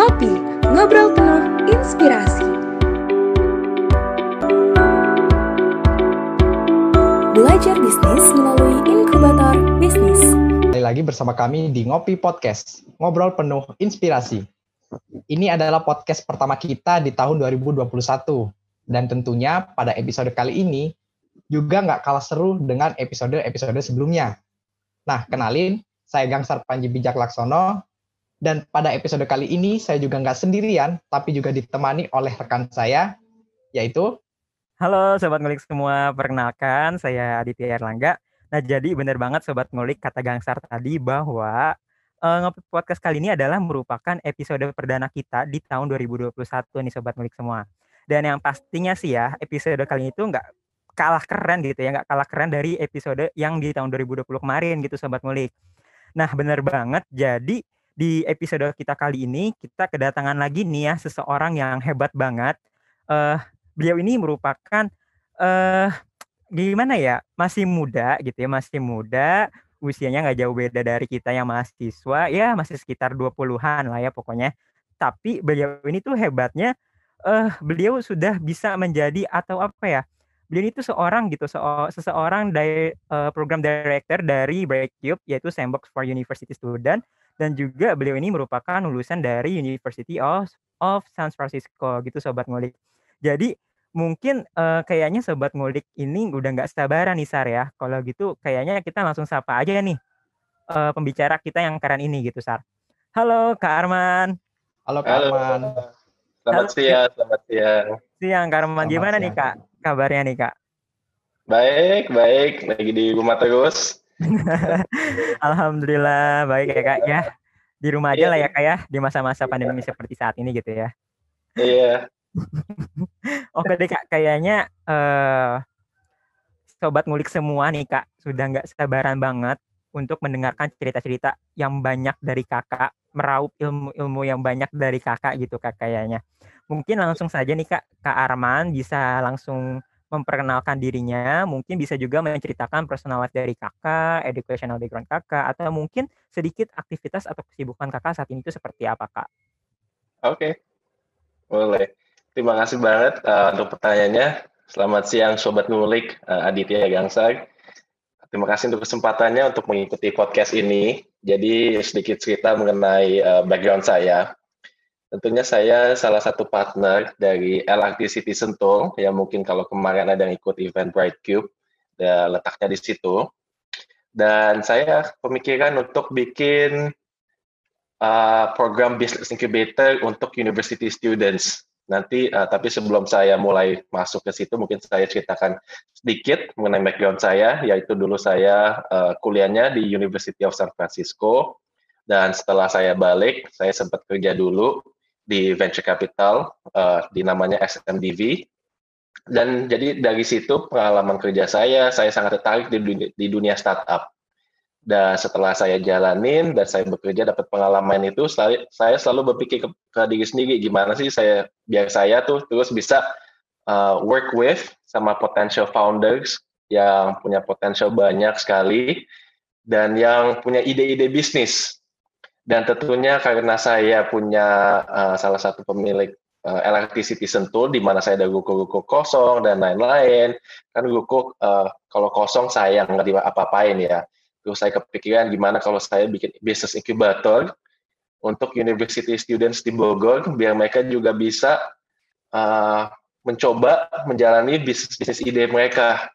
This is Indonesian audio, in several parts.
Ngopi, ngobrol penuh inspirasi. Belajar bisnis melalui inkubator bisnis. Kembali lagi bersama kami di Ngopi Podcast, ngobrol penuh inspirasi. Ini adalah podcast pertama kita di tahun 2021. Dan tentunya pada episode kali ini juga nggak kalah seru dengan episode-episode sebelumnya. Nah, kenalin, saya Gangsar Panji Bijak Laksono, dan pada episode kali ini saya juga nggak sendirian, tapi juga ditemani oleh rekan saya, yaitu Halo Sobat Ngulik semua, perkenalkan saya Aditya Erlangga. Nah jadi benar banget Sobat Ngulik kata Gangsar tadi bahwa uh, Podcast kali ini adalah merupakan episode perdana kita di tahun 2021 nih Sobat Ngulik semua. Dan yang pastinya sih ya, episode kali ini tuh nggak kalah keren gitu ya, nggak kalah keren dari episode yang di tahun 2020 kemarin gitu Sobat Ngulik. Nah benar banget, jadi di episode kita kali ini kita kedatangan lagi nih ya seseorang yang hebat banget. Uh, beliau ini merupakan uh, gimana ya masih muda gitu ya masih muda usianya nggak jauh beda dari kita yang mahasiswa ya masih sekitar 20-an lah ya pokoknya tapi beliau ini tuh hebatnya uh, beliau sudah bisa menjadi atau apa ya beliau itu seorang gitu se seseorang dari uh, program director dari Breakcube yaitu Sandbox for University Student dan juga beliau ini merupakan lulusan dari University of of San Francisco gitu sobat ngulik. Jadi mungkin uh, kayaknya sobat ngulik ini udah nggak sabaran nih Sar ya. Kalau gitu kayaknya kita langsung sapa aja nih uh, pembicara kita yang keren ini gitu Sar. Halo Kak Arman. Halo Kak. Arman. Selamat Halo. siang, selamat siang. Siang Kak Arman, selamat gimana siang. nih Kak kabarnya nih Kak? Baik, baik. Lagi di rumah terus. Alhamdulillah baik ya kak ya di rumah aja lah ya kak ya di masa-masa pandemi seperti saat ini gitu ya. Iya. Oke deh kak kayaknya uh, sobat ngulik semua nih kak sudah nggak sabaran banget untuk mendengarkan cerita-cerita yang banyak dari kakak meraup ilmu-ilmu yang banyak dari kakak gitu kak kayaknya. Mungkin langsung saja nih kak kak Arman bisa langsung memperkenalkan dirinya, mungkin bisa juga menceritakan personal life dari kakak, educational background kakak, atau mungkin sedikit aktivitas atau kesibukan kakak saat ini itu seperti apa kak? Oke, okay. boleh. Terima kasih banget uh, untuk pertanyaannya. Selamat siang Sobat Ngulik, uh, Aditya Gangsag. Terima kasih untuk kesempatannya untuk mengikuti podcast ini. Jadi sedikit cerita mengenai uh, background saya. Tentunya saya salah satu partner dari LRT City Sentul, yang mungkin kalau kemarin ada yang ikut event Bright Cube, ya, letaknya di situ. Dan saya pemikiran untuk bikin uh, program business incubator untuk university students. Nanti, uh, tapi sebelum saya mulai masuk ke situ, mungkin saya ceritakan sedikit mengenai background saya, yaitu dulu saya uh, kuliahnya di University of San Francisco, dan setelah saya balik, saya sempat kerja dulu di venture capital uh, di namanya SMDV dan jadi dari situ pengalaman kerja saya saya sangat tertarik di dunia, di dunia startup. Dan setelah saya jalanin dan saya bekerja dapat pengalaman itu saya, saya selalu berpikir ke, ke diri sendiri gimana sih saya biar saya tuh terus bisa uh, work with sama potential founders yang punya potensial banyak sekali dan yang punya ide-ide bisnis dan tentunya karena saya punya uh, salah satu pemilik uh, electricity sentul di mana saya ada guku-guku kosong dan lain-lain. Kan guku uh, kalau kosong sayang nggak apa-apain ya. Terus saya kepikiran gimana kalau saya bikin business incubator untuk university students di Bogor biar mereka juga bisa uh, mencoba menjalani bisnis bisnis ide mereka.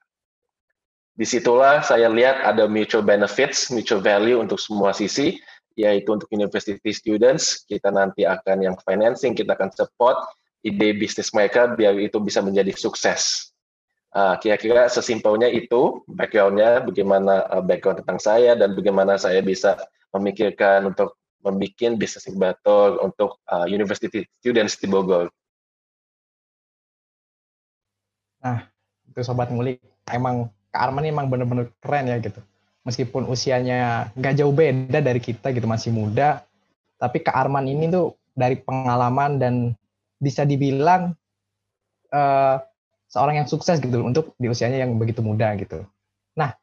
Di situlah saya lihat ada mutual benefits, mutual value untuk semua sisi yaitu untuk university students, kita nanti akan yang financing, kita akan support ide bisnis mereka biar itu bisa menjadi sukses. Uh, kira-kira sesimpelnya itu backgroundnya, bagaimana uh, background tentang saya dan bagaimana saya bisa memikirkan untuk membuat bisnis inkubator untuk uh, university students di Bogor. Nah, itu sobat ngulik, emang Kak Arman emang bener-bener keren ya gitu meskipun usianya nggak jauh beda dari kita gitu masih muda tapi Kak Arman ini tuh dari pengalaman dan bisa dibilang uh, seorang yang sukses gitu untuk di usianya yang begitu muda gitu. Nah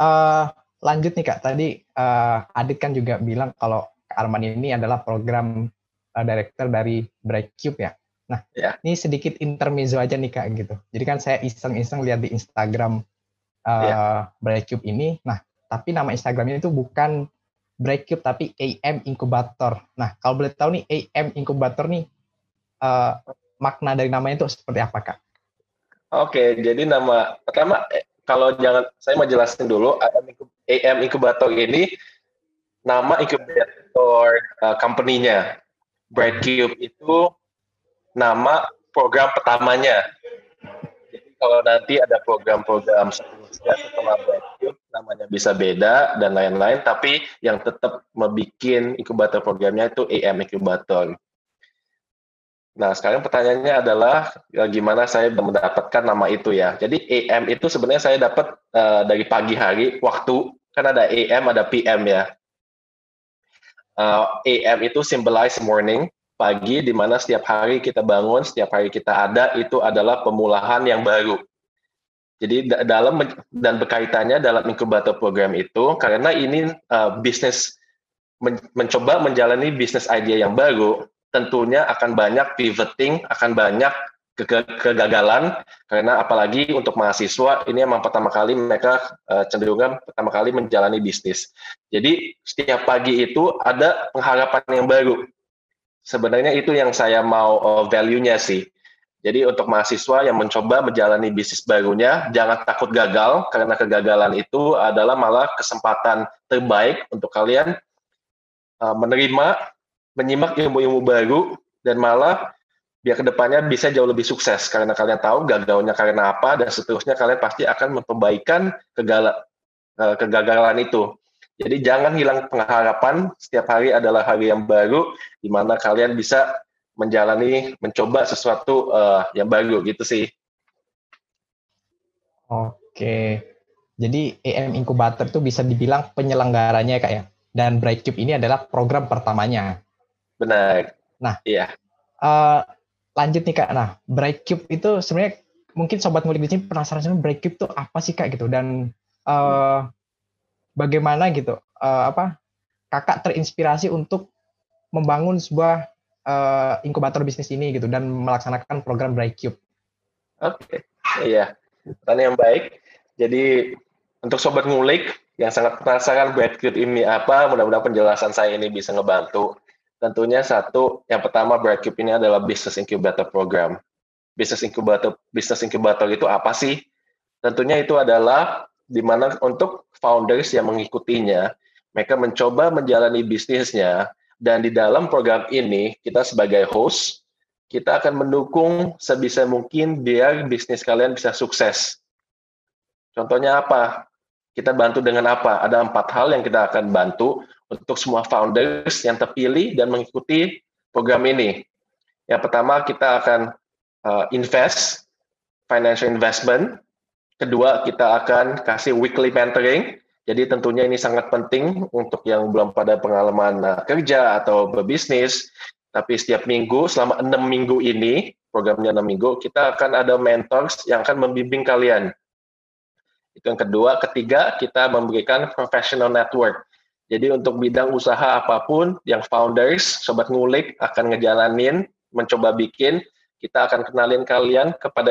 uh, lanjut nih Kak tadi uh, Adit kan juga bilang kalau Kak Arman ini adalah program uh, director dari Breakcube ya. Nah, ya. ini sedikit intermezzo aja nih kak gitu. Jadi kan saya iseng-iseng lihat di Instagram uh, ya. Breakcube ini. Nah, tapi nama Instagramnya itu bukan Breakcube tapi AM Incubator. Nah, kalau boleh tahu nih AM Incubator nih uh, makna dari namanya itu seperti apa kak? Oke, jadi nama pertama eh, kalau jangan saya mau jelasin dulu AM Incubator ini nama incubator uh, company-nya. Breakcube itu nama program pertamanya. Jadi kalau nanti ada program-program setelah Brightcube, namanya bisa beda dan lain-lain, tapi yang tetap membuat inkubator programnya itu AM Incubator. Nah, sekarang pertanyaannya adalah ya, gimana saya mendapatkan nama itu ya. Jadi AM itu sebenarnya saya dapat uh, dari pagi hari waktu kan ada AM ada PM ya. Uh, eh, AM itu symbolize morning, pagi di mana setiap hari kita bangun, setiap hari kita ada itu adalah pemulahan yang baru. Jadi dalam dan berkaitannya dalam inkubator program itu karena ini uh, bisnis men, mencoba menjalani bisnis idea yang baru, tentunya akan banyak pivoting, akan banyak kegagalan karena apalagi untuk mahasiswa ini emang pertama kali mereka uh, cenderung pertama kali menjalani bisnis. Jadi setiap pagi itu ada pengharapan yang baru sebenarnya itu yang saya mau uh, value-nya sih. Jadi untuk mahasiswa yang mencoba menjalani bisnis barunya, jangan takut gagal karena kegagalan itu adalah malah kesempatan terbaik untuk kalian uh, menerima, menyimak ilmu-ilmu baru dan malah biar ke depannya bisa jauh lebih sukses karena kalian tahu gagalnya karena apa dan seterusnya kalian pasti akan memperbaikan kegagalan, uh, kegagalan itu. Jadi jangan hilang pengharapan, setiap hari adalah hari yang baru, di mana kalian bisa menjalani, mencoba sesuatu uh, yang baru gitu sih. Oke, jadi EM Incubator itu bisa dibilang penyelenggaranya kak ya, dan Brightcube ini adalah program pertamanya. Benar. Nah, iya. Uh, lanjut nih kak, nah Brightcube itu sebenarnya mungkin sobat ngulik di sini penasaran sama Brightcube itu apa sih kak gitu, dan uh, bagaimana gitu uh, apa kakak terinspirasi untuk membangun sebuah uh, inkubator bisnis ini gitu dan melaksanakan program Brightcube. Oke, okay. iya, pertanyaan yang baik. Jadi untuk sobat ngulik yang sangat penasaran Brightcube ini apa, mudah-mudahan penjelasan saya ini bisa ngebantu. Tentunya satu, yang pertama Brightcube ini adalah business incubator program. Business incubator, business incubator itu apa sih? Tentunya itu adalah di mana untuk founders yang mengikutinya, mereka mencoba menjalani bisnisnya, dan di dalam program ini, kita sebagai host, kita akan mendukung sebisa mungkin biar bisnis kalian bisa sukses. Contohnya apa? Kita bantu dengan apa? Ada empat hal yang kita akan bantu untuk semua founders yang terpilih dan mengikuti program ini. Yang pertama, kita akan uh, invest, financial investment, Kedua, kita akan kasih weekly mentoring. Jadi tentunya ini sangat penting untuk yang belum pada pengalaman uh, kerja atau berbisnis. Tapi setiap minggu, selama enam minggu ini, programnya enam minggu, kita akan ada mentors yang akan membimbing kalian. Itu yang kedua. Ketiga, kita memberikan professional network. Jadi untuk bidang usaha apa pun yang founders, sobat ngulik akan ngejalanin, mencoba bikin, kita akan kenalin kalian kepada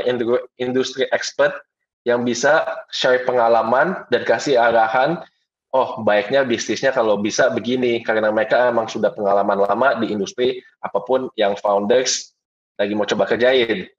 industri expert yang bisa share pengalaman dan kasih arahan oh baiknya bisnisnya kalau bisa begini karena mereka emang sudah pengalaman lama di industri apa pun yang founders lagi mau coba kerjain.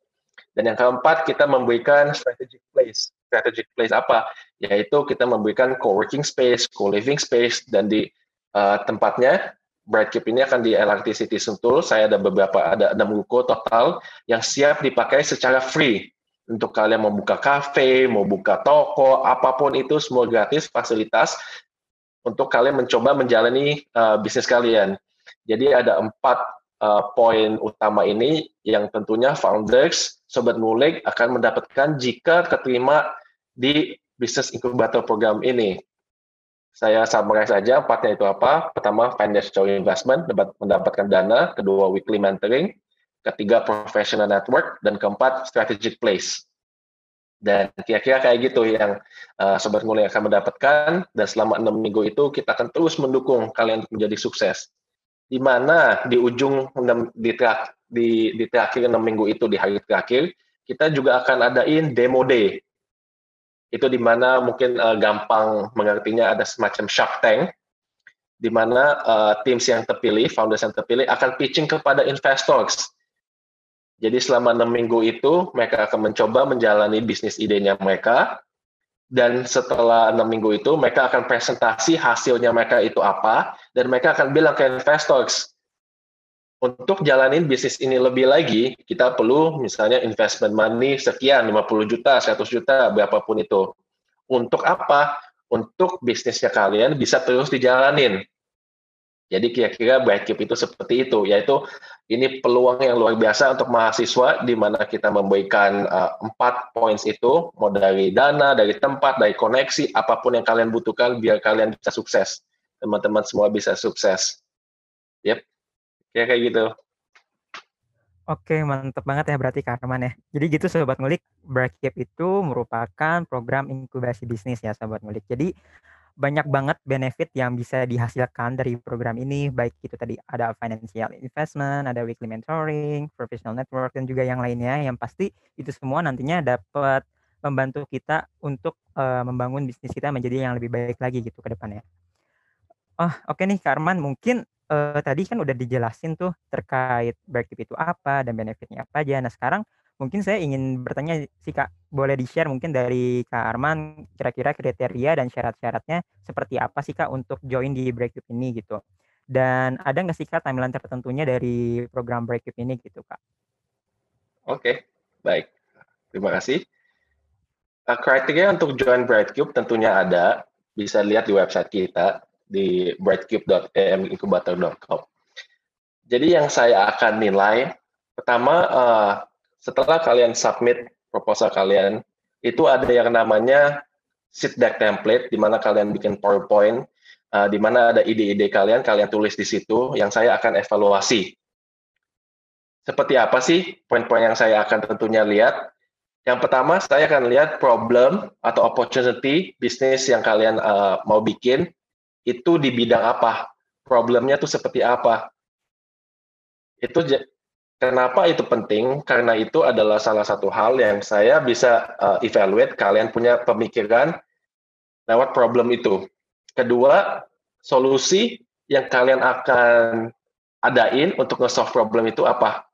Dan yang keempat kita memberikan strategic place. Strategic place apa? Yaitu kita memberikan co-working space, co-living space dan di uh, tempatnya Brightcube ini akan di LRT City Sentul. Saya ada beberapa ada enam ruko total yang siap dipakai secara free untuk kalian mau buka kafe, mau buka toko, apa pun itu semua gratis fasilitas untuk kalian mencoba menjalani uh, bisnis kalian. Jadi ada empat uh, poin utama ini yang tentunya founders, sobat ngulik akan mendapatkan jika keterima di bisnis inkubator program ini. Saya summarize saja empatnya itu apa. Pertama, financial investment, mendapatkan dana. Kedua, weekly mentoring ketiga professional network, dan keempat strategic place. Dan kira-kira kayak gitu yang uh, Sobat Ngulik akan mendapatkan, dan selama enam minggu itu kita akan terus mendukung kalian untuk menjadi sukses. di mana di ujung di, di, di terakhir enam minggu itu di hari terakhir kita juga akan adain demo day. Itu di mana mungkin uh, gampang mengertinya ada semacam Shark Tank di mana uh, teams yang terpilih, founders yang terpilih akan pitching kepada investors. Jadi selama enam minggu itu mereka akan mencoba menjalani bisnis idenya mereka, dan setelah enam minggu itu mereka akan presentasi hasilnya mereka itu apa, dan mereka akan bilang ke investors, untuk jalanin bisnis ini lebih lagi, kita perlu misalnya investment money sekian, 50 juta, 100 juta, berapapun itu. Untuk apa? untuk bisnisnya kalian bisa terus dijalanin. Jadi kira-kira Brightcube itu seperti itu, yaitu ini peluang yang luar biasa untuk mahasiswa di mana kita memberikan uh, empat points itu, mau dari dana, dari tempat, dari koneksi, apa pun yang kalian butuhkan biar kalian bisa sukses. Teman-teman semua bisa sukses. Yep, kayak gitu. Oke, mantap banget ya berarti Kak Arman ya. Jadi gitu Sobat Ngulik, Brightcap itu merupakan program inkubasi bisnis ya Sobat Ngulik. Jadi banyak banget benefit yang bisa dihasilkan dari program ini, baik itu tadi ada financial investment, ada weekly mentoring, professional network, dan juga yang lainnya, yang pasti itu semua nantinya dapat membantu kita untuk uh, membangun bisnis kita menjadi yang lebih baik lagi gitu ke depannya. Oh, oke okay nih Kak Arman, mungkin uh, tadi kan udah dijelasin tuh terkait break itu apa dan benefitnya apa aja. Nah sekarang mungkin saya ingin bertanya sih Kak, boleh di-share mungkin dari Kak Arman kira-kira kriteria dan syarat-syaratnya seperti apa sih Kak untuk join di Breakup ini gitu. Dan ada nggak sih Kak timeline tertentunya dari program Breakup ini gitu Kak? Oke, baik. Terima kasih. Uh, kriteria untuk join Brightcube tentunya ada, bisa lihat di website kita di brightcube.emincubator.com. Jadi yang saya akan nilai, pertama uh, setelah kalian submit proposal kalian, itu ada yang namanya seed deck template, di mana kalian bikin PowerPoint, uh, di mana ada ide-ide kalian, kalian tulis di situ, yang saya akan evaluasi. Seperti apa sih poin-poin yang saya akan tentunya lihat? Yang pertama, saya akan lihat problem atau opportunity bisnis yang kalian uh, mau bikin, itu di bidang apa, problemnya itu seperti apa. Itu kenapa itu penting? Karena itu adalah salah satu hal yang saya bisa uh, evaluate kalian punya pemikiran lewat problem itu. Kedua, solusi yang kalian akan adain untuk nge-solve problem itu apa?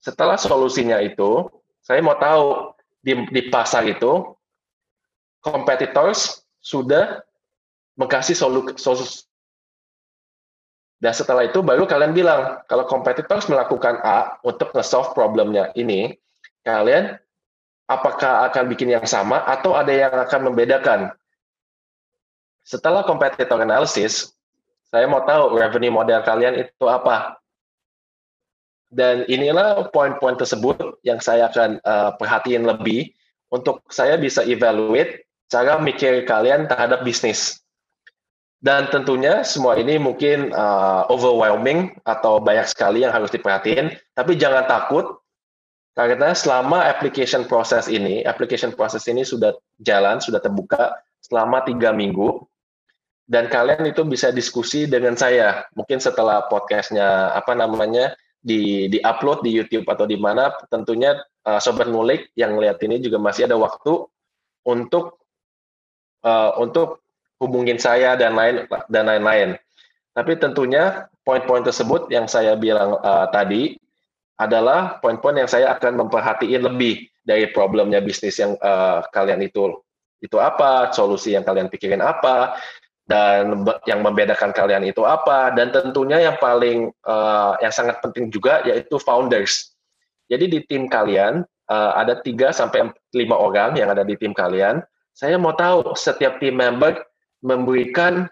Setelah solusinya itu, saya mau tahu di, di pasar itu competitors sudah mengasih solusi dan setelah itu baru kalian bilang kalau competitors melakukan A untuk nge-solve problemnya ini, kalian apakah akan bikin yang sama atau ada yang akan membedakan? Setelah competitor analysis, saya mau tahu revenue model kalian itu apa. Dan inilah poin-poin tersebut yang saya akan uh, perhatiin lebih untuk saya bisa evaluate cara mikir kalian terhadap bisnis. Dan tentunya semua ini mungkin uh, overwhelming atau banyak sekali yang harus diperhatiin, tapi jangan takut karena selama application proses ini, application proses ini sudah jalan, sudah terbuka selama tiga minggu, dan kalian itu bisa diskusi dengan saya. Mungkin setelah podcastnya apa namanya di di upload di YouTube atau di mana, tentunya uh, sobat ngulik yang lihat ini juga masih ada waktu untuk uh, untuk hubungin saya dan lain dan lain-lain. Tapi tentunya poin-poin tersebut yang saya bilang uh, tadi adalah poin-poin yang saya akan memperhatiin lebih dari problemnya bisnis yang uh, kalian itu itu apa, solusi yang kalian pikirin apa, dan yang membedakan kalian itu apa, dan tentunya yang paling uh, yang sangat penting juga yaitu founders. Jadi di tim kalian uh, ada 3 sampai 5 orang yang ada di tim kalian. Saya mau tahu setiap tim member memberikan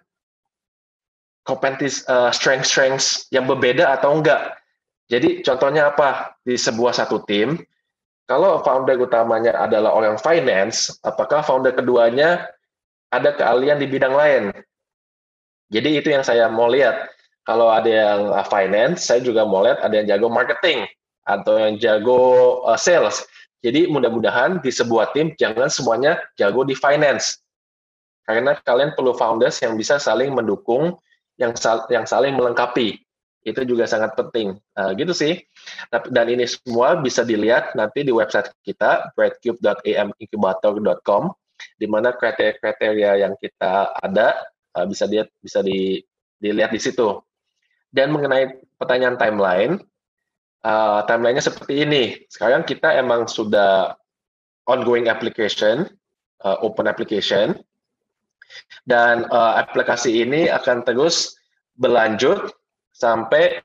kompetis uh, strength-strength yang berbeda atau enggak. Jadi contohnya apa? Di sebuah satu tim, kalau founder utamanya adalah orang finance, apakah founder keduanya ada keahlian di bidang lain? Jadi itu yang saya mau lihat. Kalau ada yang uh, finance, saya juga mau lihat ada yang jago marketing atau yang jago uh, sales. Jadi mudah-mudahan di sebuah tim jangan semuanya jago di finance karena kalian perlu founders yang bisa saling mendukung, yang sal yang saling melengkapi. Itu juga sangat penting. Uh, gitu sih. Dan ini semua bisa dilihat nanti di website kita, breadcube.amincubator.com, di mana kriteria-kriteria yang kita ada uh, bisa dilihat bisa di, dilihat di situ. Dan mengenai pertanyaan timeline, uh, timelinenya seperti ini. Sekarang kita emang sudah ongoing application, uh, open application, dan uh, aplikasi ini akan terus berlanjut sampai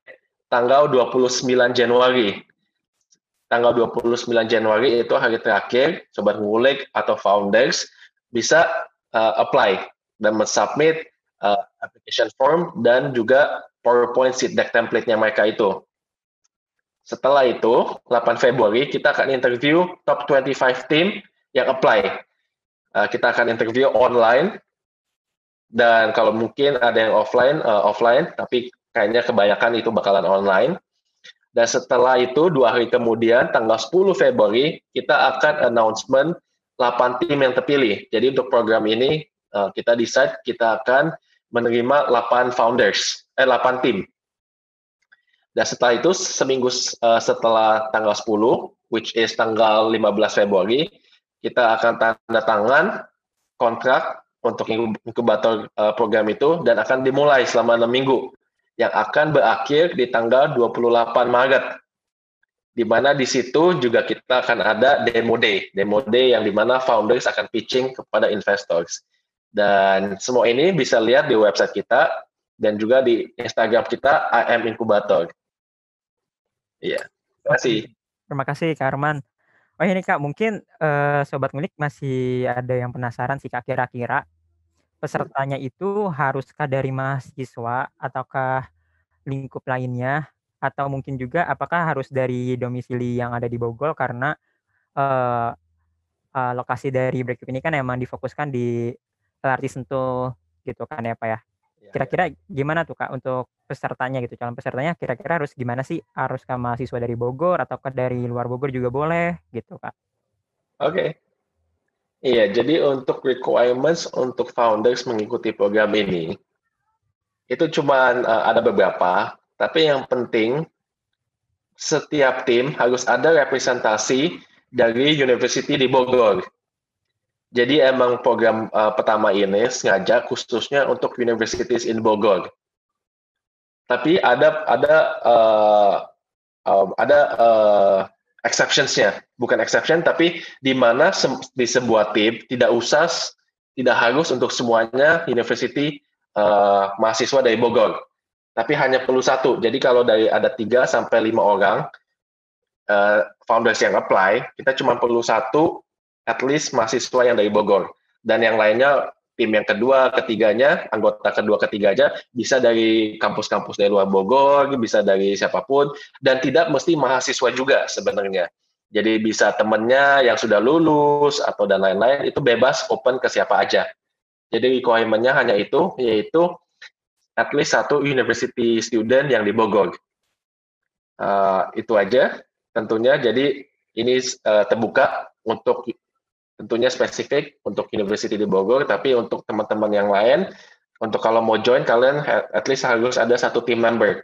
tanggal 29 Januari. Tanggal 29 Januari itu hari terakhir Sobat Ngulik atau Founders bisa uh, apply dan mensubmit uh, application form dan juga PowerPoint sheet deck template-nya mereka itu. Setelah itu, 8 Februari, kita akan interview top 25 team yang apply. Uh, kita akan interview online, dan kalau mungkin ada yang offline, uh, offline, tapi kayaknya kebanyakan itu bakalan online. Dan setelah itu, dua hari kemudian, tanggal 10 Februari, kita akan announcement 8 tim yang terpilih. Jadi untuk program ini, uh, kita decide kita akan menerima 8 founders, eh 8 tim. Dan setelah itu seminggu uh, setelah tanggal 10, which is tanggal 15 Februari, kita akan tanda tangan kontrak untuk inkubator uh, program itu dan akan dimulai selama 6 minggu yang akan berakhir di tanggal 28 Maret. Di mana di situ juga kita akan ada demo day, demo day yang di mana founders akan pitching kepada investors. Dan semua ini bisa lihat di website kita dan juga di Instagram kita IM Incubator. Iya, terima kasih. Terima kasih Kak Arman. Oh ini Kak, mungkin uh, Sobat Ngulik masih ada yang penasaran sih Kak, kira-kira pesertanya itu haruskah dari mahasiswa ataukah lingkup lainnya atau mungkin juga apakah harus dari domisili yang ada di Bogor karena uh, uh, lokasi dari Breakup ini kan emang difokuskan di LRT Sentul gitu kan ya Pak ya. Iya, kira-kira gimana tuh Kak untuk pesertanya gitu, calon pesertanya kira-kira harus gimana sih? Harus ke mahasiswa dari Bogor ataukah dari luar Bogor juga boleh gitu Kak? Oke. Okay. Iya, jadi untuk requirements untuk founders mengikuti program ini, itu cuma uh, ada beberapa, tapi yang penting setiap tim harus ada representasi dari university di Bogor. Jadi emang program uh, pertama ini sengaja khususnya untuk universities in Bogor. Tapi ada ada uh, uh, ada uh, exceptions-nya, bukan exception tapi di mana se di sebuah tim tidak usah tidak harus untuk semuanya university uh, mahasiswa dari Bogor. Tapi hanya perlu satu. Jadi kalau dari ada tiga sampai lima orang uh, founders yang apply, kita cuma perlu satu at least mahasiswa yang dari Bogor. Dan yang lainnya tim yang kedua, ketiganya, anggota kedua, ketiganya bisa dari kampus-kampus dari luar Bogor, bisa dari siapa pun, dan tidak mesti mahasiswa juga sebenarnya. Jadi bisa temennya yang sudah lulus atau dan lain-lain itu bebas open ke siapa aja. Jadi requirement-nya hanya itu, yaitu at least satu university student yang di Bogor. Uh, itu aja tentunya. Jadi ini uh, terbuka untuk tentunya spesifik untuk University di Bogor, tapi untuk teman-teman yang lain, untuk kalau mau join kalian at least harus ada satu team member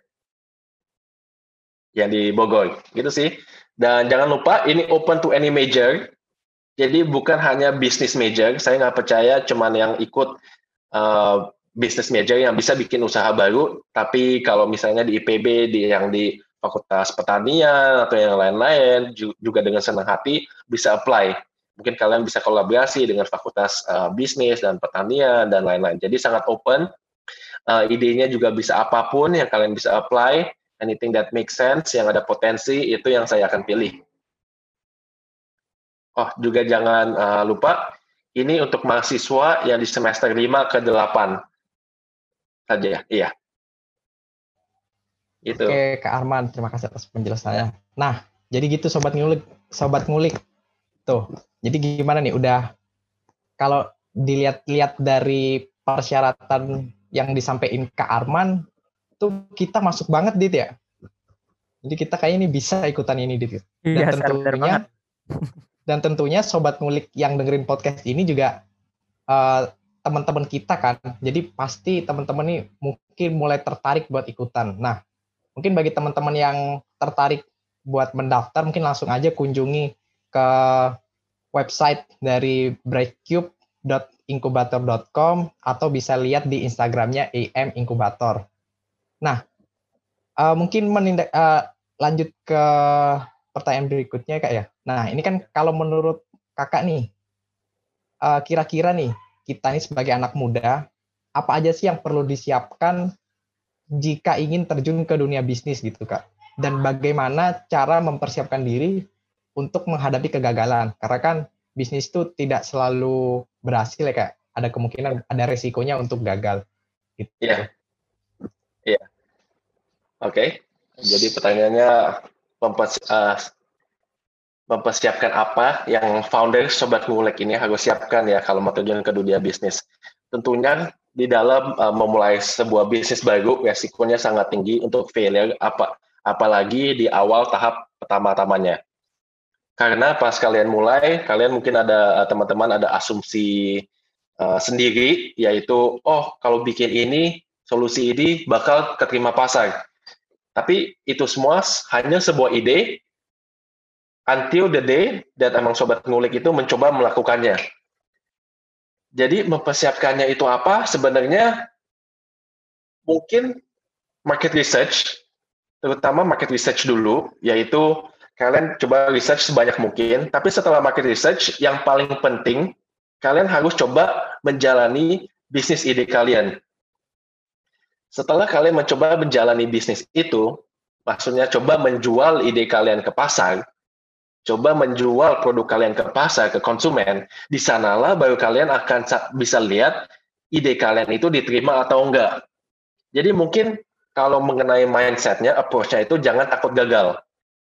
yang di Bogor, gitu sih. Dan jangan lupa ini open to any major, jadi bukan hanya business major. Saya nggak percaya cuman yang ikut uh, business major yang bisa bikin usaha baru, tapi kalau misalnya di IPB, di yang di Fakultas Pertanian atau yang lain-lain juga dengan senang hati bisa apply mungkin kalian bisa kolaborasi dengan fakultas uh, bisnis dan pertanian dan lain-lain. Jadi sangat open. Uh, idenya juga bisa apa pun yang kalian bisa apply. Anything that makes sense, yang ada potensi, itu yang saya akan pilih. Oh, juga jangan uh, lupa, ini untuk mahasiswa yang di semester 5 ke 8 saja. Iya. Itu. Oke, Kak Arman, terima kasih atas penjelasannya. Nah, jadi gitu sobat ngulik, sobat ngulik. Tuh, jadi gimana nih? Udah kalau dilihat-lihat dari persyaratan yang disampaikan ke Arman, tuh kita masuk banget dit ya. Jadi kita kayaknya ini bisa ikutan ini dit. Dan iya, tentunya dan tentunya sobat ngulik yang dengerin podcast ini juga uh, teman-teman kita kan. Jadi pasti teman-teman ini mungkin mulai tertarik buat ikutan. Nah, Mungkin bagi teman-teman yang tertarik buat mendaftar, mungkin langsung aja kunjungi ke website dari breakcube.incubator.com atau bisa lihat di Instagramnya AM Inkubator. Nah, uh, mungkin menindak, uh, lanjut ke pertanyaan berikutnya kak ya. Nah ini kan kalau menurut kakak nih, uh, kira-kira nih kita ini sebagai anak muda, apa aja sih yang perlu disiapkan jika ingin terjun ke dunia bisnis gitu kak? Dan bagaimana cara mempersiapkan diri untuk menghadapi kegagalan? Karena kan bisnis itu tidak selalu berhasil ya kak. Ada kemungkinan ada resikonya untuk gagal. Gitu. Iya. Iya. Oke. Jadi pertanyaannya uh, mempersiapkan apa yang founder Sobat Ngulek ini harus siapkan ya kalau mau terjun ke dunia bisnis. Tentunya di dalam uh, memulai sebuah bisnis baru resikonya sangat tinggi untuk failure apa apalagi di awal tahap pertama-tamanya. Karena pas kalian mulai, kalian mungkin ada teman-teman ada asumsi uh, sendiri yaitu oh kalau bikin ini solusi ini bakal keterima pasar tapi itu semua hanya sebuah ide until the day that emang sobat ngulik itu mencoba melakukannya. Jadi mempersiapkannya itu apa? Sebenarnya mungkin market research, terutama market research dulu, yaitu kalian coba research sebanyak mungkin. Tapi setelah market research, yang paling penting kalian harus coba menjalani bisnis ide kalian. Setelah kalian mencoba menjalani bisnis itu, maksudnya coba menjual ide kalian ke pasar, coba menjual produk kalian ke pasar, ke konsumen, di sanalah baru kalian akan bisa lihat ide kalian itu diterima atau enggak. Jadi mungkin kalau mengenai mindsetnya, approach-nya itu jangan takut gagal.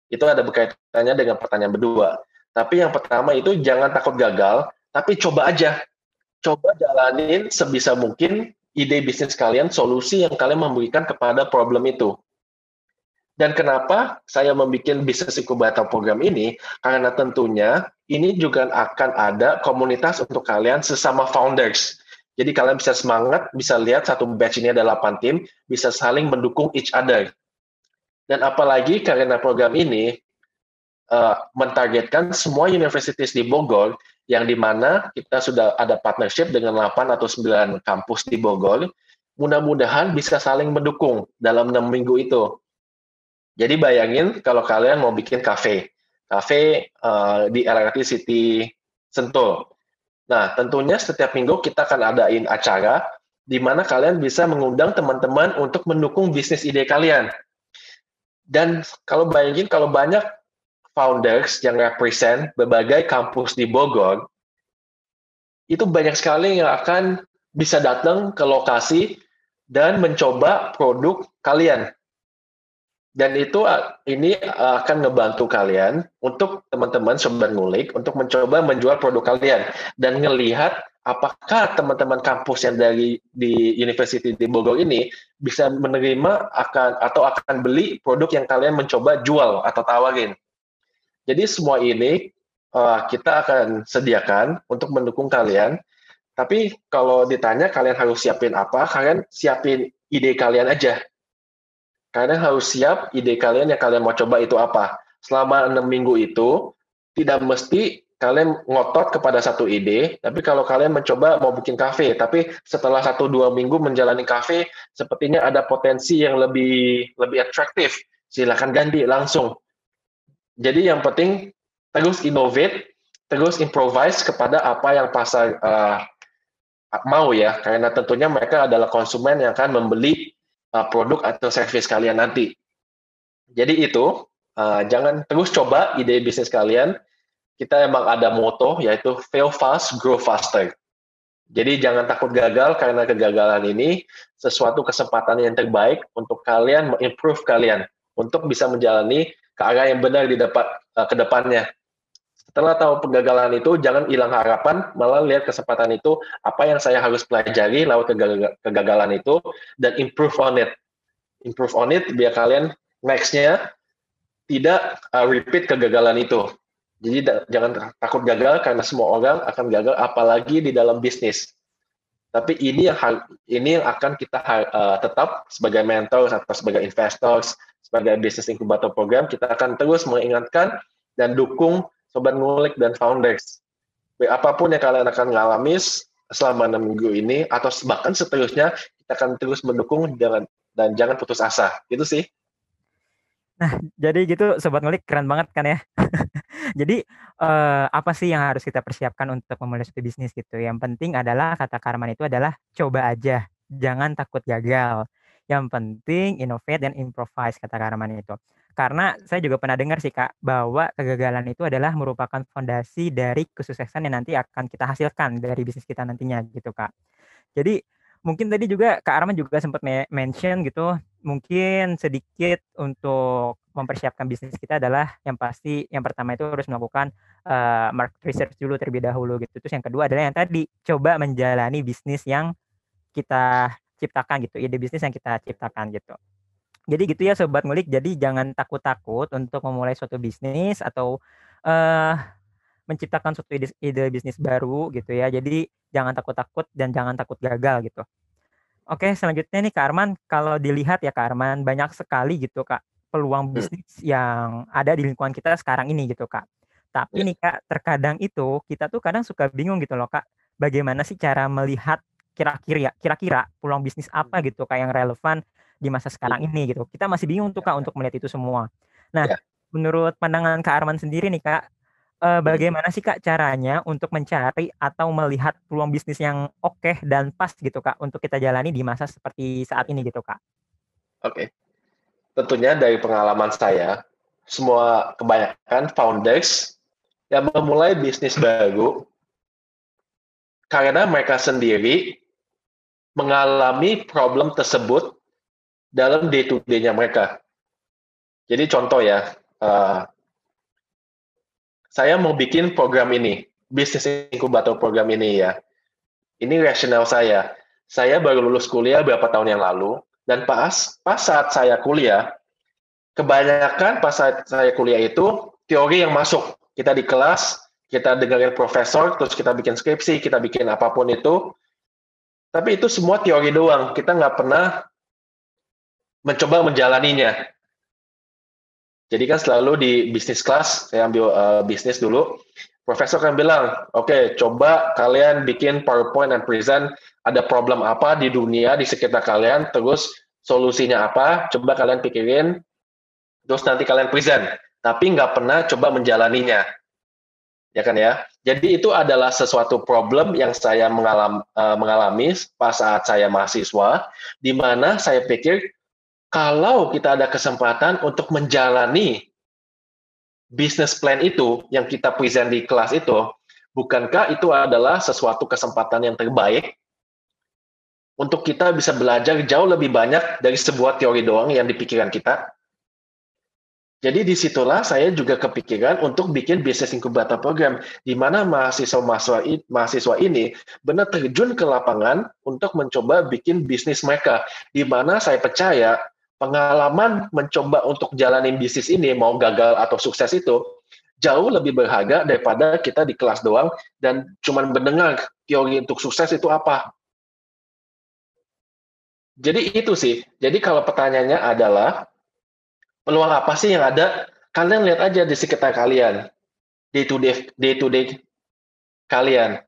Itu ada berkaitannya dengan pertanyaan berdua. Tapi yang pertama itu jangan takut gagal, tapi coba aja. Coba jalanin sebisa mungkin ide bisnis kalian, solusi yang kalian memberikan kepada problem itu. Dan kenapa saya membuat bisnis inkubator program ini? Karena tentunya ini juga akan ada komunitas untuk kalian sesama founders. Jadi kalian bisa semangat, bisa lihat satu batch ini ada 8 tim, bisa saling mendukung each other. Dan apalagi karena program ini uh, mentargetkan semua universitas di Bogor yang di mana kita sudah ada partnership dengan 8 atau 9 kampus di Bogor, mudah-mudahan bisa saling mendukung dalam enam minggu itu. Jadi bayangin kalau kalian mau bikin kafe, kafe uh, di LRT City Sentul. Nah, tentunya setiap minggu kita akan adain acara di mana kalian bisa mengundang teman-teman untuk mendukung bisnis ide kalian. Dan kalau bayangin kalau banyak founders yang represent berbagai kampus di Bogor, itu banyak sekali yang akan bisa datang ke lokasi dan mencoba produk kalian. Dan itu ini akan ngebantu kalian untuk teman-teman sobat ngulik untuk mencoba menjual produk kalian dan ngelihat apakah teman-teman kampus yang dari di University di Bogor ini bisa menerima akan atau akan beli produk yang kalian mencoba jual atau tawarin. Jadi semua ini uh, kita akan sediakan untuk mendukung kalian. Tapi kalau ditanya kalian harus siapin apa, kalian siapin ide kalian aja. Kalian harus siap ide kalian yang kalian mau coba itu apa. Selama enam minggu itu, tidak mesti kalian ngotot kepada satu ide, tapi kalau kalian mencoba mau bikin kafe, tapi setelah satu dua minggu menjalani kafe, sepertinya ada potensi yang lebih lebih atraktif, silahkan ganti langsung. Jadi yang penting terus innovate, terus improvise kepada apa yang pasar uh, mau ya, karena tentunya mereka adalah konsumen yang akan membeli uh, produk atau service kalian nanti. Jadi itu uh, jangan terus coba ide bisnis kalian. Kita emang ada moto yaitu fail fast, grow faster. Jadi jangan takut gagal karena kegagalan ini sesuatu kesempatan yang terbaik untuk kalian mengimprove kalian untuk bisa menjalani ke arah yang benar di depan uh, ke depannya. Setelah tahu kegagalan itu, jangan hilang harapan, malah lihat kesempatan itu, apa yang saya harus pelajari lewat kegagalan itu, dan improve on it. Improve on it, biar kalian next-nya tidak uh, repeat kegagalan itu. Jadi jangan takut gagal, karena semua orang akan gagal, apalagi di dalam bisnis. tapi ini yang ini yang akan kita uh, tetap sebagai mentor atau sebagai investor, sebagai business incubator program kita akan terus mengingatkan dan dukung sobat ngulik dan founders. Apa pun yang kalian akan mengalami selama enam minggu ini atau bahkan seterusnya kita akan terus mendukung dan dan jangan putus asa. Itu sih. Nah, jadi gitu sobat ngulik keren banget kan ya. jadi uh, apa sih yang harus kita persiapkan untuk memulai suatu bisnis gitu? Yang penting adalah kata Karman itu adalah coba aja, jangan takut gagal. Yang penting innovate dan improvise kata Karman itu. Karena saya juga pernah dengar sih Kak bahwa kegagalan itu adalah merupakan fondasi dari kesuksesan yang nanti akan kita hasilkan dari bisnis kita nantinya gitu Kak. Jadi mungkin tadi juga Kak Arman juga sempat mention gitu mungkin sedikit untuk mempersiapkan bisnis kita adalah yang pasti yang pertama itu harus melakukan uh, market research dulu terlebih dahulu gitu. Terus yang kedua adalah yang tadi coba menjalani bisnis yang kita ciptakan gitu, ide bisnis yang kita ciptakan gitu. Jadi gitu ya sobat ngulik. Jadi jangan takut-takut untuk memulai suatu bisnis atau uh, menciptakan suatu ide, ide bisnis baru gitu ya. Jadi jangan takut-takut dan jangan takut gagal gitu. Oke, selanjutnya nih Kak Arman, kalau dilihat ya Kak Arman, banyak sekali gitu Kak peluang hmm. bisnis yang ada di lingkungan kita sekarang ini gitu Kak. Tapi ya. nih Kak, terkadang itu kita tuh kadang suka bingung gitu loh Kak, bagaimana sih cara melihat kira-kira kira-kira peluang bisnis apa gitu Kak yang relevan di masa sekarang iya. ini gitu. Kita masih bingung tuh Kak untuk melihat itu semua. Nah, ya. menurut pandangan Kak Arman sendiri nih Kak, uh, bagaimana sih Kak caranya untuk mencari atau melihat peluang bisnis yang oke okay dan pas gitu Kak untuk kita jalani di masa seperti saat ini gitu Kak? Oke. Okay. Tentunya dari pengalaman saya, semua kebanyakan founders yang memulai bisnis baru karena mereka sendiri mengalami problem tersebut dalam day to day-nya mereka. Jadi contoh ya, uh, saya mau bikin program ini, bisnis inkubator program ini ya. Ini rasional saya. Saya baru lulus kuliah beberapa tahun yang lalu, dan pas pas saat saya kuliah, kebanyakan pas saat saya kuliah itu teori yang masuk. Kita di kelas, kita dengerin profesor, terus kita bikin skripsi, kita bikin apa pun itu. Tapi itu semua teori doang. Kita nggak pernah mencoba menjalaninya. Jadi kan selalu di bisnis kelas, saya ambil uh, bisnis dulu, profesor kan bilang, oke, okay, coba kalian bikin PowerPoint dan present, ada problem apa di dunia, di sekitar kalian, terus solusinya apa, coba kalian pikirin, terus nanti kalian present. Tapi nggak pernah coba menjalaninya. Ya kan ya? Jadi itu adalah sesuatu problem yang saya mengalami, uh, mengalami pas saat saya mahasiswa, di mana saya pikir kalau kita ada kesempatan untuk menjalani bisnis plan itu yang kita present di kelas itu, bukankah itu adalah sesuatu kesempatan yang terbaik untuk kita bisa belajar jauh lebih banyak dari sebuah teori doang yang dipikirkan kita? Jadi di situlah saya juga kepikiran untuk bikin bisnis inkubator program, di mana mahasiswa-mahasiswa mahasiswa ini benar terjun ke lapangan untuk mencoba bikin bisnis mereka, di mana saya percaya pengalaman mencoba untuk jalanin bisnis ini mau gagal atau sukses itu jauh lebih berharga daripada kita di kelas doang dan cuman mendengar teori untuk sukses itu apa. Jadi itu sih. Jadi kalau pertanyaannya adalah peluang apa sih yang ada? Kalian lihat aja di sekitar kalian, day to day, day to day kalian.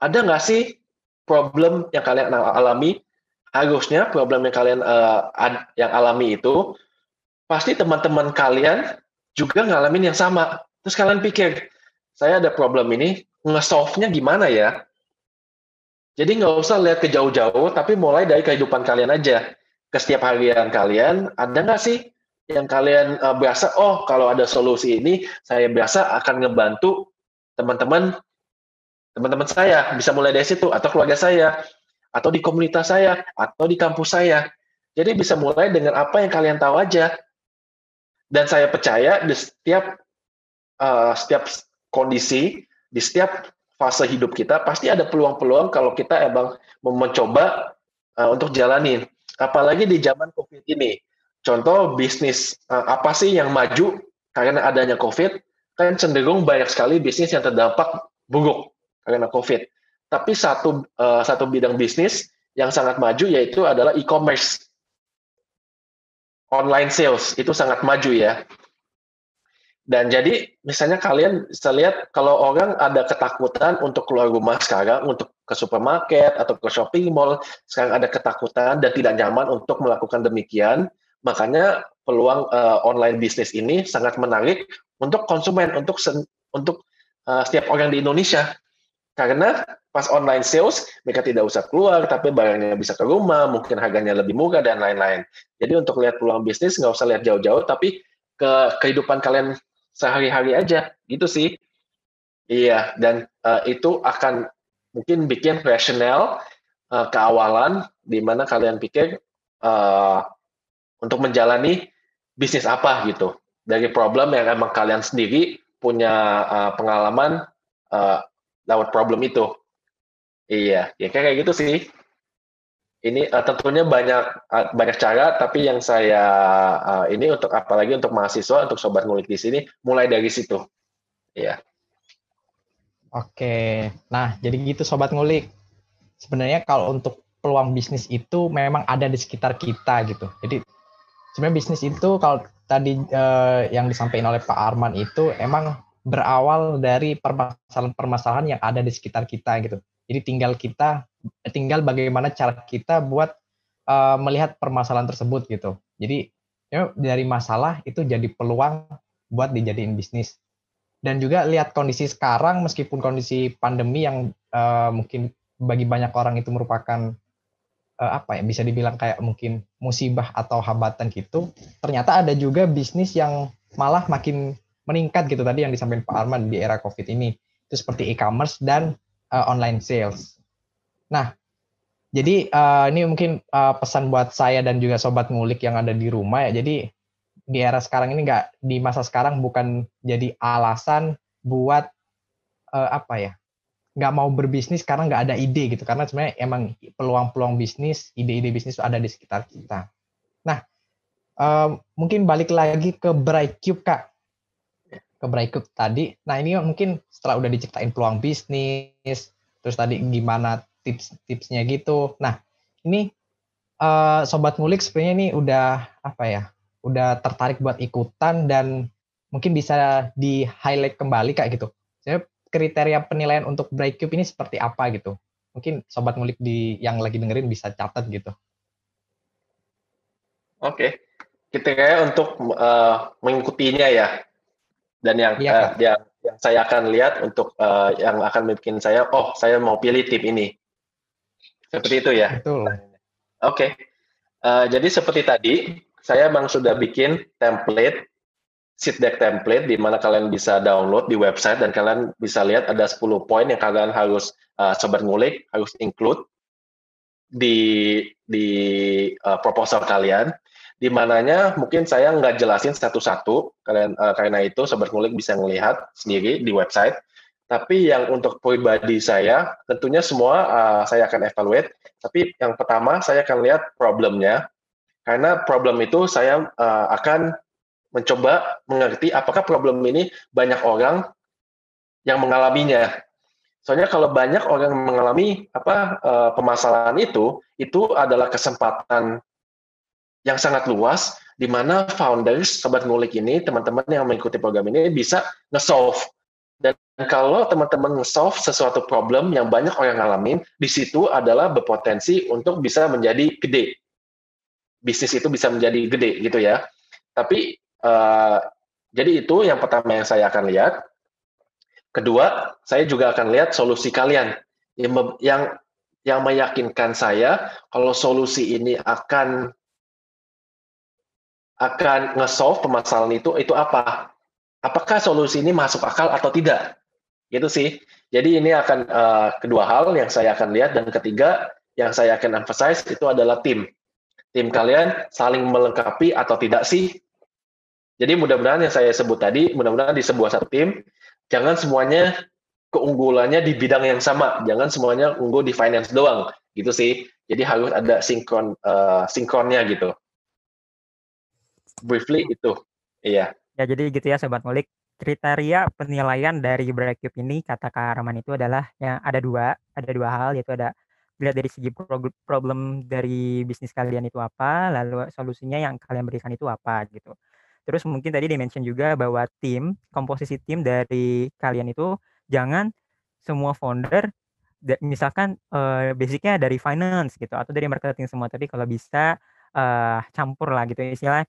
Ada nggak sih problem yang kalian alami harusnya problem yang kalian uh, ad, yang alami itu pasti teman-teman kalian juga ngalamin yang sama. Terus kalian pikir, saya ada problem ini, nge-solve-nya gimana ya? Jadi nggak usah lihat ke jauh-jauh, tapi mulai dari kehidupan kalian aja. Ke setiap harian kalian, ada nggak sih yang kalian uh, berasa, oh kalau ada solusi ini, saya biasa akan ngebantu teman-teman teman-teman saya bisa mulai dari situ atau keluarga saya atau di komunitas saya, atau di kampus saya. Jadi bisa mulai dengan apa yang kalian tahu aja. Dan saya percaya di setiap uh, setiap kondisi, di setiap fase hidup kita pasti ada peluang-peluang kalau kita emang mencoba uh, untuk jalanin. Apalagi di zaman COVID ini. Contoh bisnis uh, apa sih yang maju karena adanya COVID? Kan cenderung banyak sekali bisnis yang terdampak buruk karena COVID. Tapi satu uh, satu bidang bisnis yang sangat maju yaitu adalah e-commerce. Online sales itu sangat maju ya. Dan jadi misalnya kalian bisa lihat kalau orang ada ketakutan untuk keluar rumah sekarang untuk ke supermarket atau ke shopping mall, sekarang ada ketakutan dan tidak nyaman untuk melakukan demikian, makanya peluang uh, online bisnis ini sangat menarik untuk konsumen, untuk untuk uh, setiap orang di Indonesia. Karena pas online sales mereka tidak usah keluar tapi barangnya bisa ke rumah, mungkin harganya lebih murah dan lain-lain. Jadi untuk lihat peluang bisnis nggak usah lihat jauh-jauh tapi ke kehidupan kalian sehari-hari aja. Gitu sih. Iya dan uh, itu akan mungkin bikin rasional uh, keawalan di mana kalian pikir uh, untuk menjalani bisnis apa gitu. Dari problem yang emang kalian sendiri punya uh, pengalaman lewat problem itu. Iya ya kayak gitu sih. Ini uh, tentunya banyak uh, banyak cara tapi yang saya uh, ini untuk apalagi untuk mahasiswa untuk sobat ngulik di sini mulai dari situ. Ya oke. Nah jadi gitu sobat ngulik. Sebenarnya kalau untuk peluang bisnis itu memang ada di sekitar kita gitu. Jadi sebenarnya bisnis itu kalau tadi uh, yang disampaikan oleh Pak Arman itu emang berawal dari permasalahan-permasalahan yang ada di sekitar kita gitu jadi tinggal kita, tinggal bagaimana cara kita buat uh, melihat permasalahan tersebut gitu. Jadi ya, dari masalah itu jadi peluang buat dijadiin bisnis. Dan juga lihat kondisi sekarang, meskipun kondisi pandemi yang uh, mungkin bagi banyak orang itu merupakan uh, apa ya bisa dibilang kayak mungkin musibah atau hambatan gitu, ternyata ada juga bisnis yang malah makin meningkat gitu tadi yang disampaikan Pak Arman di era COVID ini. Itu seperti e-commerce dan uh, online sales. Nah, jadi uh, ini mungkin uh, pesan buat saya dan juga sobat ngulik yang ada di rumah ya. Jadi di era sekarang ini nggak di masa sekarang bukan jadi alasan buat uh, apa ya nggak mau berbisnis karena nggak ada ide gitu karena sebenarnya emang peluang-peluang bisnis ide-ide bisnis ada di sekitar kita. Nah uh, mungkin balik lagi ke Brightcube kak Brightcube tadi. Nah ini mungkin setelah udah diciptain peluang bisnis, terus tadi gimana tips-tipsnya gitu. Nah ini uh, sobat ngulik sebenarnya ini udah apa ya, udah tertarik buat ikutan dan mungkin bisa di highlight kembali kak gitu. Saya kriteria penilaian untuk Brightcube ini seperti apa gitu? Mungkin sobat ngulik di yang lagi dengerin bisa catat gitu. Oke, kita kayak untuk uh, mengikutinya ya dan yang ya, uh, yang yang saya akan lihat untuk uh, yang akan bikin saya oh saya mau pilih tim ini. Seperti itu ya. Betul. Oke. Okay. uh, jadi seperti tadi saya memang sudah bikin template sheet deck template di mana kalian bisa download di website dan kalian bisa lihat ada 10 poin yang kalian harus uh, sobat ngulik harus include di di uh, proposal kalian di mananya mungkin saya nggak jelasin satu-satu kalian uh, karena itu sobat ngulik bisa melihat sendiri di website. Tapi yang untuk pribadi saya tentunya semua uh, saya akan evaluate. Tapi yang pertama saya akan lihat problemnya. Karena problem itu saya uh, akan mencoba mengerti apakah problem ini banyak orang yang mengalaminya. Soalnya kalau banyak orang mengalami apa uh, permasalahan itu itu adalah kesempatan yang sangat luas di mana founders sobat ngulik ini teman-teman yang mengikuti program ini bisa nge-solve. Dan kalau teman-teman nge-solve sesuatu problem yang banyak orang ngalamin di situ adalah berpotensi untuk bisa menjadi gede. Bisnis itu bisa menjadi gede gitu ya. Tapi uh, jadi itu yang pertama yang saya akan lihat. Kedua saya juga akan lihat solusi kalian. Yang yang yang meyakinkan saya kalau solusi ini akan akan nge-solve permasalahan itu itu apa? Apakah solusi ini masuk akal atau tidak? Gitu sih. Jadi ini akan uh, kedua hal yang saya akan lihat dan ketiga yang saya akan emphasize itu adalah tim. Tim kalian saling melengkapi atau tidak sih? Jadi mudah-mudahan yang saya sebut tadi, mudah-mudahan di sebuah satu tim, jangan semuanya keunggulannya di bidang yang sama, jangan semuanya unggul di finance doang, gitu sih. Jadi harus ada sinkron uh, sinkronnya gitu briefly itu. Iya. Ya jadi gitu ya sobat ngulik. kriteria penilaian dari Breakup ini kata Kak Arman itu adalah yang ada dua, ada dua hal yaitu ada dilihat dari segi problem dari bisnis kalian itu apa, lalu solusinya yang kalian berikan itu apa gitu. Terus mungkin tadi dimention juga bahwa tim, komposisi tim dari kalian itu jangan semua founder misalkan uh, basicnya dari finance gitu atau dari marketing semua tapi kalau bisa uh, campur lah gitu istilah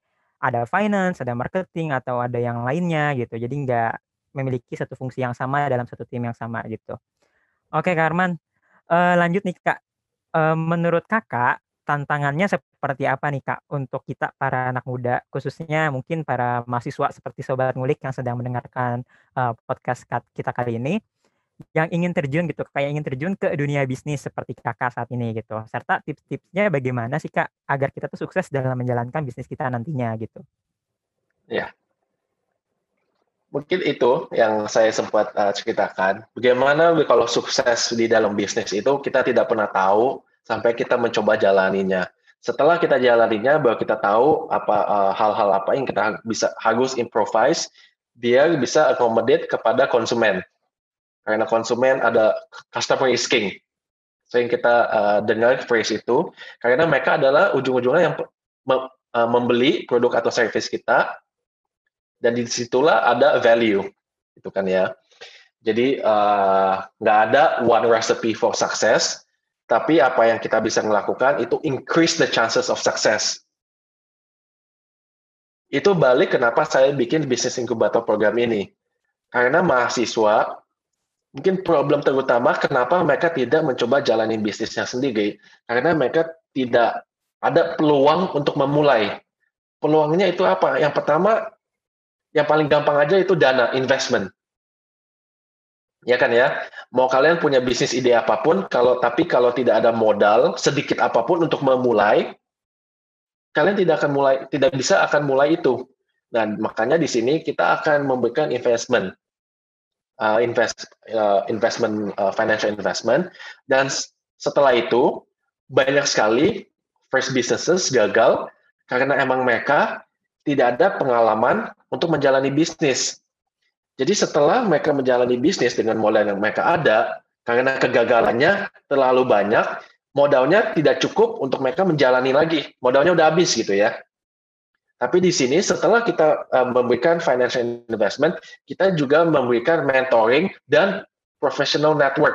ada finance ada marketing atau ada yang lainnya gitu. Jadi nggak memiliki satu fungsi yang sama dalam satu tim yang sama gitu. Oke Karman uh, lanjut nih kak. Uh, menurut kakak tantangannya seperti apa nih kak untuk kita para anak muda khususnya mungkin para mahasiswa seperti sobat ngulik yang sedang mendengarkan uh, podcast kita kali ini yang ingin terjun gitu, kayak ingin terjun ke dunia bisnis seperti Kakak saat ini gitu. Serta tips-tipsnya bagaimana sih Kak agar kita tuh sukses dalam menjalankan bisnis kita nantinya gitu. Ya. Mungkin itu yang saya sempat uh, ceritakan. Bagaimana kalau sukses di dalam bisnis itu kita tidak pernah tahu sampai kita mencoba jalaninya. Setelah kita jalaninya, baru kita tahu apa uh, hal-hal uh, apa yang kita bisa harus improvise, dia bisa accommodate kepada konsumen karena konsumen ada customer is king. Sering kita uh, dengar phrase itu, karena mereka adalah ujung-ujungnya yang uh, membeli produk atau service kita, dan di situlah ada value, itu kan ya. Jadi eh, nggak uh, ada one recipe for success, tapi apa yang kita bisa melakukan itu increase the chances of success. Itu balik kenapa saya bikin bisnis inkubator program ini. Karena mahasiswa mungkin problem terutama kenapa mereka tidak mencoba jalanin bisnisnya sendiri. Karena mereka tidak ada peluang untuk memulai. Peluangnya itu apa? Yang pertama yang paling gampang aja itu dana investment. Ya kan ya? Mau kalian punya bisnis ide apa pun kalau tapi kalau tidak ada modal sedikit apa pun untuk memulai kalian tidak akan mulai tidak bisa akan mulai itu. Dan makanya di sini kita akan memberikan investment uh, invest uh, investment uh, financial investment dan setelah itu banyak sekali first businesses gagal karena emang mereka tidak ada pengalaman untuk menjalani bisnis. Jadi setelah mereka menjalani bisnis dengan modal yang mereka ada, karena kegagalannya terlalu banyak, modalnya tidak cukup untuk mereka menjalani lagi. Modalnya udah habis gitu ya. Tapi di sini setelah kita uh, memberikan financial investment, kita juga memberikan mentoring dan professional network.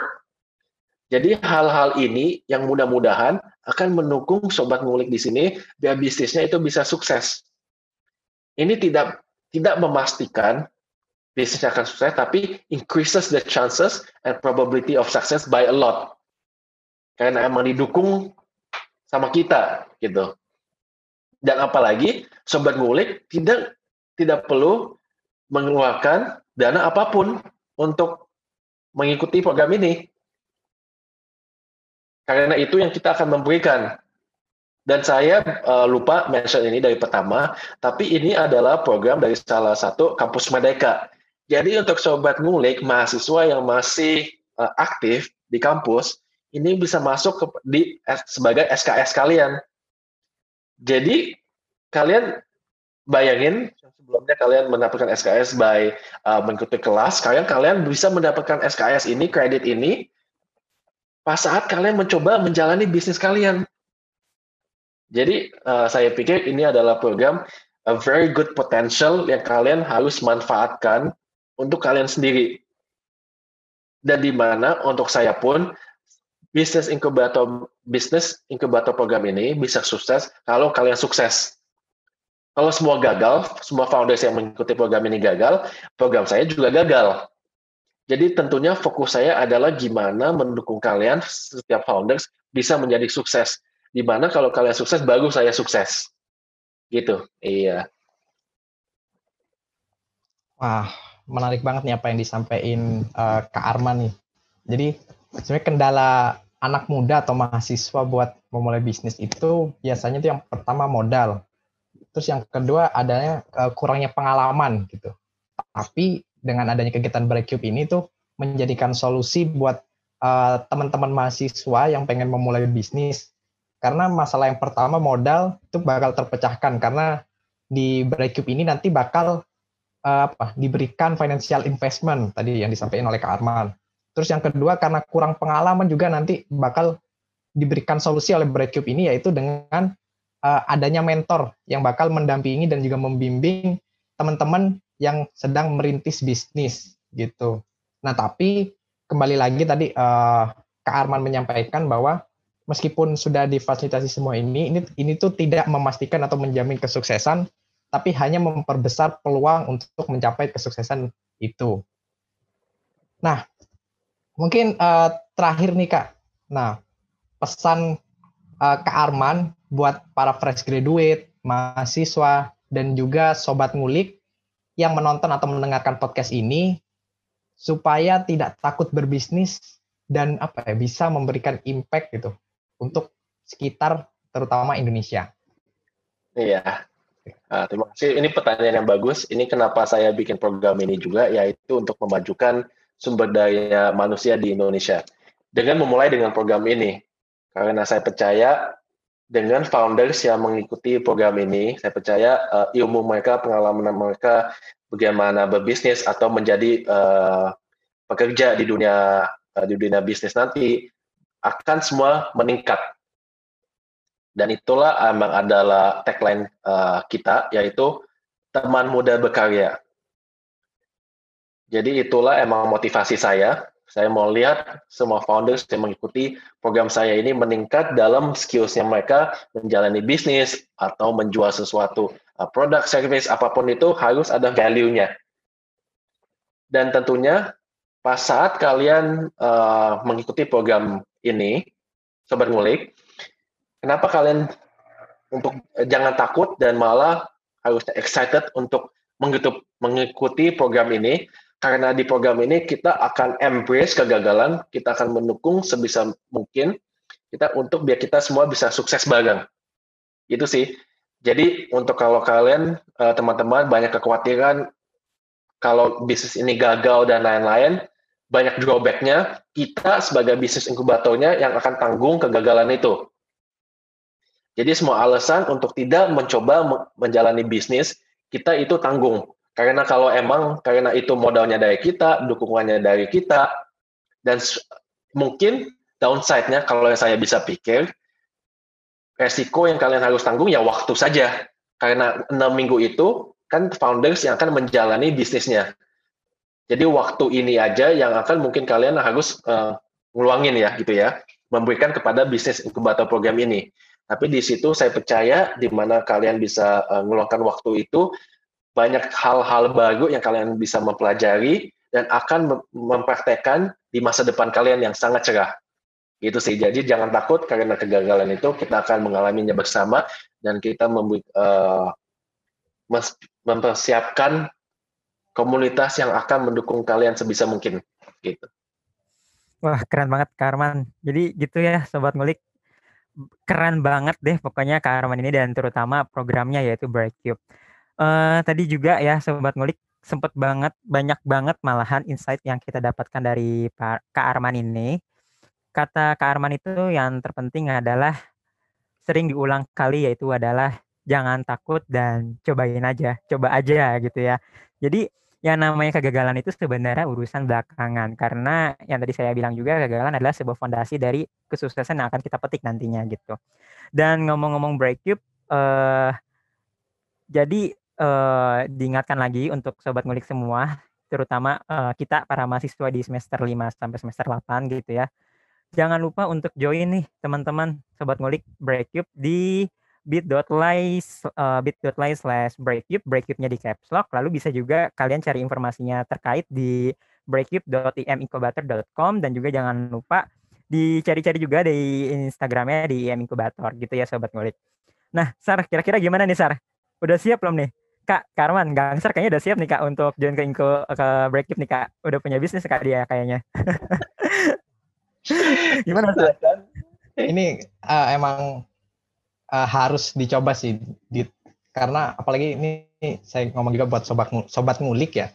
Jadi hal-hal ini yang mudah-mudahan akan mendukung sobat ngulik di sini biar bisnisnya itu bisa sukses. Ini tidak tidak memastikan bisnisnya akan sukses, tapi increases the chances and probability of success by a lot. Karena emang didukung sama kita gitu. Dan apalagi sobat ngulik tidak tidak perlu mengeluarkan dana apa pun untuk mengikuti program ini. Karena itu yang kita akan memberikan. Dan saya uh, lupa mention ini dari pertama, tapi ini adalah program dari salah satu kampus Merdeka. Jadi untuk sobat ngulik mahasiswa yang masih uh, aktif di kampus, ini bisa masuk ke, di sebagai SKS kalian. Jadi kalian bayangin sebelumnya kalian mendapatkan SKS by uh, mengikuti kelas, kalian kalian bisa mendapatkan SKS ini, kredit ini pas saat kalian mencoba menjalani bisnis kalian. Jadi uh, saya pikir ini adalah program a very good potential yang kalian harus manfaatkan untuk kalian sendiri. Dan di mana untuk saya pun bisnis inkubator bisnis inkubator program ini bisa sukses kalau kalian sukses. Kalau semua gagal, semua founders yang mengikuti program ini gagal, program saya juga gagal. Jadi tentunya fokus saya adalah gimana mendukung kalian setiap founders bisa menjadi sukses. Di mana kalau kalian sukses, baru saya sukses. Gitu. Iya. Wah, menarik banget nih apa yang disampaikan uh, Kak Arman nih. Jadi sebenarnya kendala anak muda atau mahasiswa buat memulai bisnis itu biasanya itu yang pertama modal. Terus yang kedua adanya uh, kurangnya pengalaman gitu. Tapi dengan adanya kegiatan Breakcube ini tuh menjadikan solusi buat uh, teman-teman mahasiswa yang pengen memulai bisnis. Karena masalah yang pertama modal itu bakal terpecahkan karena di Breakcube ini nanti bakal uh, apa diberikan financial investment tadi yang disampaikan oleh Kak Arman. Terus yang kedua karena kurang pengalaman juga nanti bakal diberikan solusi oleh Breadcube ini yaitu dengan uh, adanya mentor yang bakal mendampingi dan juga membimbing teman-teman yang sedang merintis bisnis gitu. Nah tapi kembali lagi tadi uh, Kak Arman menyampaikan bahwa meskipun sudah difasilitasi semua ini, ini ini tuh tidak memastikan atau menjamin kesuksesan, tapi hanya memperbesar peluang untuk mencapai kesuksesan itu. Nah, mungkin uh, terakhir nih Kak. Nah, pesan uh, Kak Arman buat para fresh graduate, mahasiswa, dan juga sobat ngulik yang menonton atau mendengarkan podcast ini supaya tidak takut berbisnis dan apa ya bisa memberikan impact gitu untuk sekitar terutama Indonesia. Iya. Uh, terima kasih. Ini pertanyaan yang bagus. Ini kenapa saya bikin program ini juga, yaitu untuk memajukan sumber daya manusia di Indonesia. Dengan memulai dengan program ini, karena saya percaya dengan founders yang mengikuti program ini, saya percaya uh, ilmu mereka, pengalaman mereka, bagaimana berbisnis atau menjadi uh, pekerja di dunia uh, di dunia bisnis nanti akan semua meningkat. Dan itulah emang adalah tagline uh, kita, yaitu teman muda berkarya. Jadi itulah emang motivasi saya. Saya mau lihat semua founders yang mengikuti program saya ini meningkat dalam skillsnya mereka menjalani bisnis atau menjual sesuatu uh, produk, service, apa pun itu harus ada value-nya. Dan tentunya pas saat kalian uh, mengikuti program ini, sobat ngulik, kenapa kalian untuk uh, jangan takut dan malah harus excited untuk mengikuti program ini karena di program ini kita akan embrace kegagalan, kita akan mendukung sebisa mungkin kita untuk biar kita semua bisa sukses bareng. Itu sih. Jadi untuk kalau kalian uh, teman-teman banyak kekhawatiran kalau bisnis ini gagal dan lain-lain, banyak drawback-nya, kita sebagai bisnis inkubatornya yang akan tanggung kegagalan itu. Jadi semua alasan untuk tidak mencoba menjalani bisnis, kita itu tanggung. Karena kalau emang karena itu modalnya dari kita, dukungannya dari kita, dan mungkin downside-nya kalau yang saya bisa pikir, resiko yang kalian harus tanggung ya waktu saja. Karena enam minggu itu kan founders yang akan menjalani bisnisnya. Jadi waktu ini aja yang akan mungkin kalian harus uh, ngeluangin ya gitu ya, memberikan kepada bisnis inkubator program ini. Tapi di situ saya percaya di mana kalian bisa uh, ngeluangkan waktu itu banyak hal-hal baru yang kalian bisa mempelajari dan akan mempraktekkan di masa depan kalian yang sangat cerah. Itu sih. Jadi jangan takut karena kegagalan itu kita akan mengalaminya bersama dan kita membuat uh, mempersiapkan komunitas yang akan mendukung kalian sebisa mungkin gitu. Wah, keren banget Kak Arman. Jadi gitu ya sobat ngulik. Keren banget deh pokoknya Kak Arman ini dan terutama programnya yaitu Breakcube. Uh, tadi juga ya sobat ngulik sempet banget banyak banget malahan insight yang kita dapatkan dari Pak Kak Arman ini. Kata Kak Arman itu yang terpenting adalah sering diulang kali yaitu adalah jangan takut dan cobain aja, coba aja gitu ya. Jadi yang namanya kegagalan itu sebenarnya urusan belakangan karena yang tadi saya bilang juga kegagalan adalah sebuah fondasi dari kesuksesan yang akan kita petik nantinya gitu. Dan ngomong-ngomong break uh, jadi uh, diingatkan lagi untuk sobat ngulik semua, terutama uh, kita para mahasiswa di semester 5 sampai semester 8 gitu ya. Jangan lupa untuk join nih teman-teman sobat ngulik breakup di bit.ly uh, slash breakup breakupnya di caps lock lalu bisa juga kalian cari informasinya terkait di breakup.imincubator.com dan juga jangan lupa dicari-cari juga di Instagramnya di im incubator gitu ya sobat ngulik. Nah, Sar, kira-kira gimana nih Sar? Udah siap belum nih? Kak Karman, Gangsar kayaknya udah siap nih Kak untuk join ke Inco, ke Breakup nih Kak. Udah punya bisnis Kak dia kayaknya. gimana Sar? Ini uh, emang uh, harus dicoba sih di, karena apalagi ini saya ngomong juga buat sobat sobat ngulik ya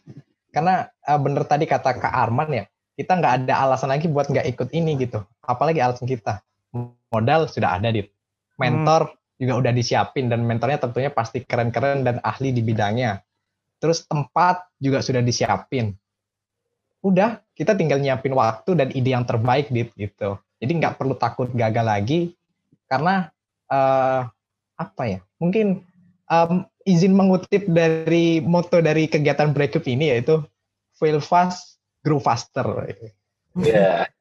karena uh, bener tadi kata Kak Arman ya kita nggak ada alasan lagi buat nggak ikut ini gitu apalagi alasan kita modal sudah ada di mentor hmm. Juga udah disiapin dan mentornya tentunya pasti keren-keren dan ahli di bidangnya terus tempat juga sudah disiapin. Udah, kita tinggal nyiapin waktu dan ide yang terbaik gitu. Jadi nggak perlu takut gagal lagi, karena uh, apa ya? Mungkin um, izin mengutip dari moto dari kegiatan breakup ini yaitu fail fast, grow faster. Iya.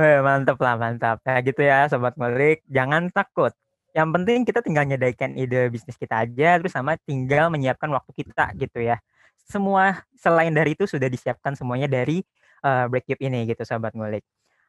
Yeah. mantap lah, mantap. Nah gitu ya Sobat Ngulik, jangan takut. Yang penting kita tinggal nyedaikan ide bisnis kita aja, terus sama tinggal menyiapkan waktu kita gitu ya. Semua selain dari itu sudah disiapkan semuanya dari uh, breakup ini gitu Sobat Ngulik.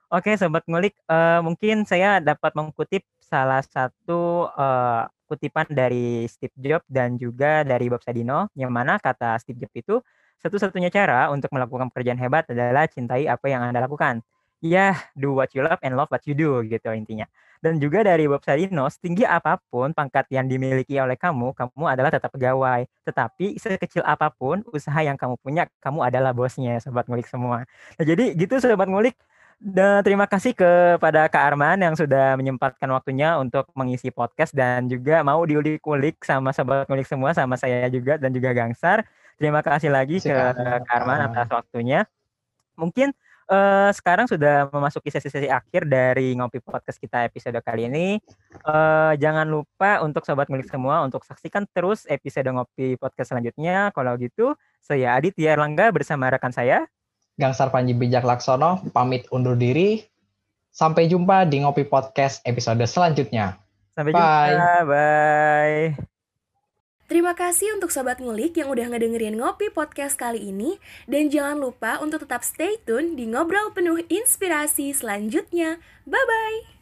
Oke Sobat Ngulik, uh, mungkin saya dapat mengutip salah satu uh, kutipan dari Steve Jobs dan juga dari Bob Sadino, yang mana kata Steve Jobs itu, satu-satunya cara untuk melakukan pekerjaan hebat adalah cintai apa yang Anda lakukan. Ya, do what you love and love what you do gitu intinya. Dan juga dari Bob Sadino, setinggi apa pun pangkat yang dimiliki oleh kamu, kamu adalah tetap pegawai. Tetapi sekecil apa pun usaha yang kamu punya, kamu adalah bosnya, sobat ngulik semua. Nah, jadi gitu sobat ngulik, dan terima kasih kepada Kak Arman yang sudah menyempatkan waktunya untuk mengisi podcast dan juga mau diulik-ulik sama sobat ngulik semua sama saya juga dan juga Gangsar. Terima kasih lagi ke Kak Arman atas waktunya. Mungkin uh, sekarang sudah memasuki sesi-sesi akhir dari ngopi podcast kita episode kali ini. Uh, jangan lupa untuk sobat milik semua untuk saksikan terus episode ngopi podcast selanjutnya. Kalau gitu, saya Aditya Erlangga bersama rekan saya Gangsar Panji Bijak Laksono pamit undur diri. Sampai jumpa di ngopi podcast episode selanjutnya. Sampai bye. jumpa. Bye. Terima kasih untuk Sobat Ngulik yang udah ngedengerin Ngopi Podcast kali ini. Dan jangan lupa untuk tetap stay tune di Ngobrol Penuh Inspirasi selanjutnya. Bye-bye!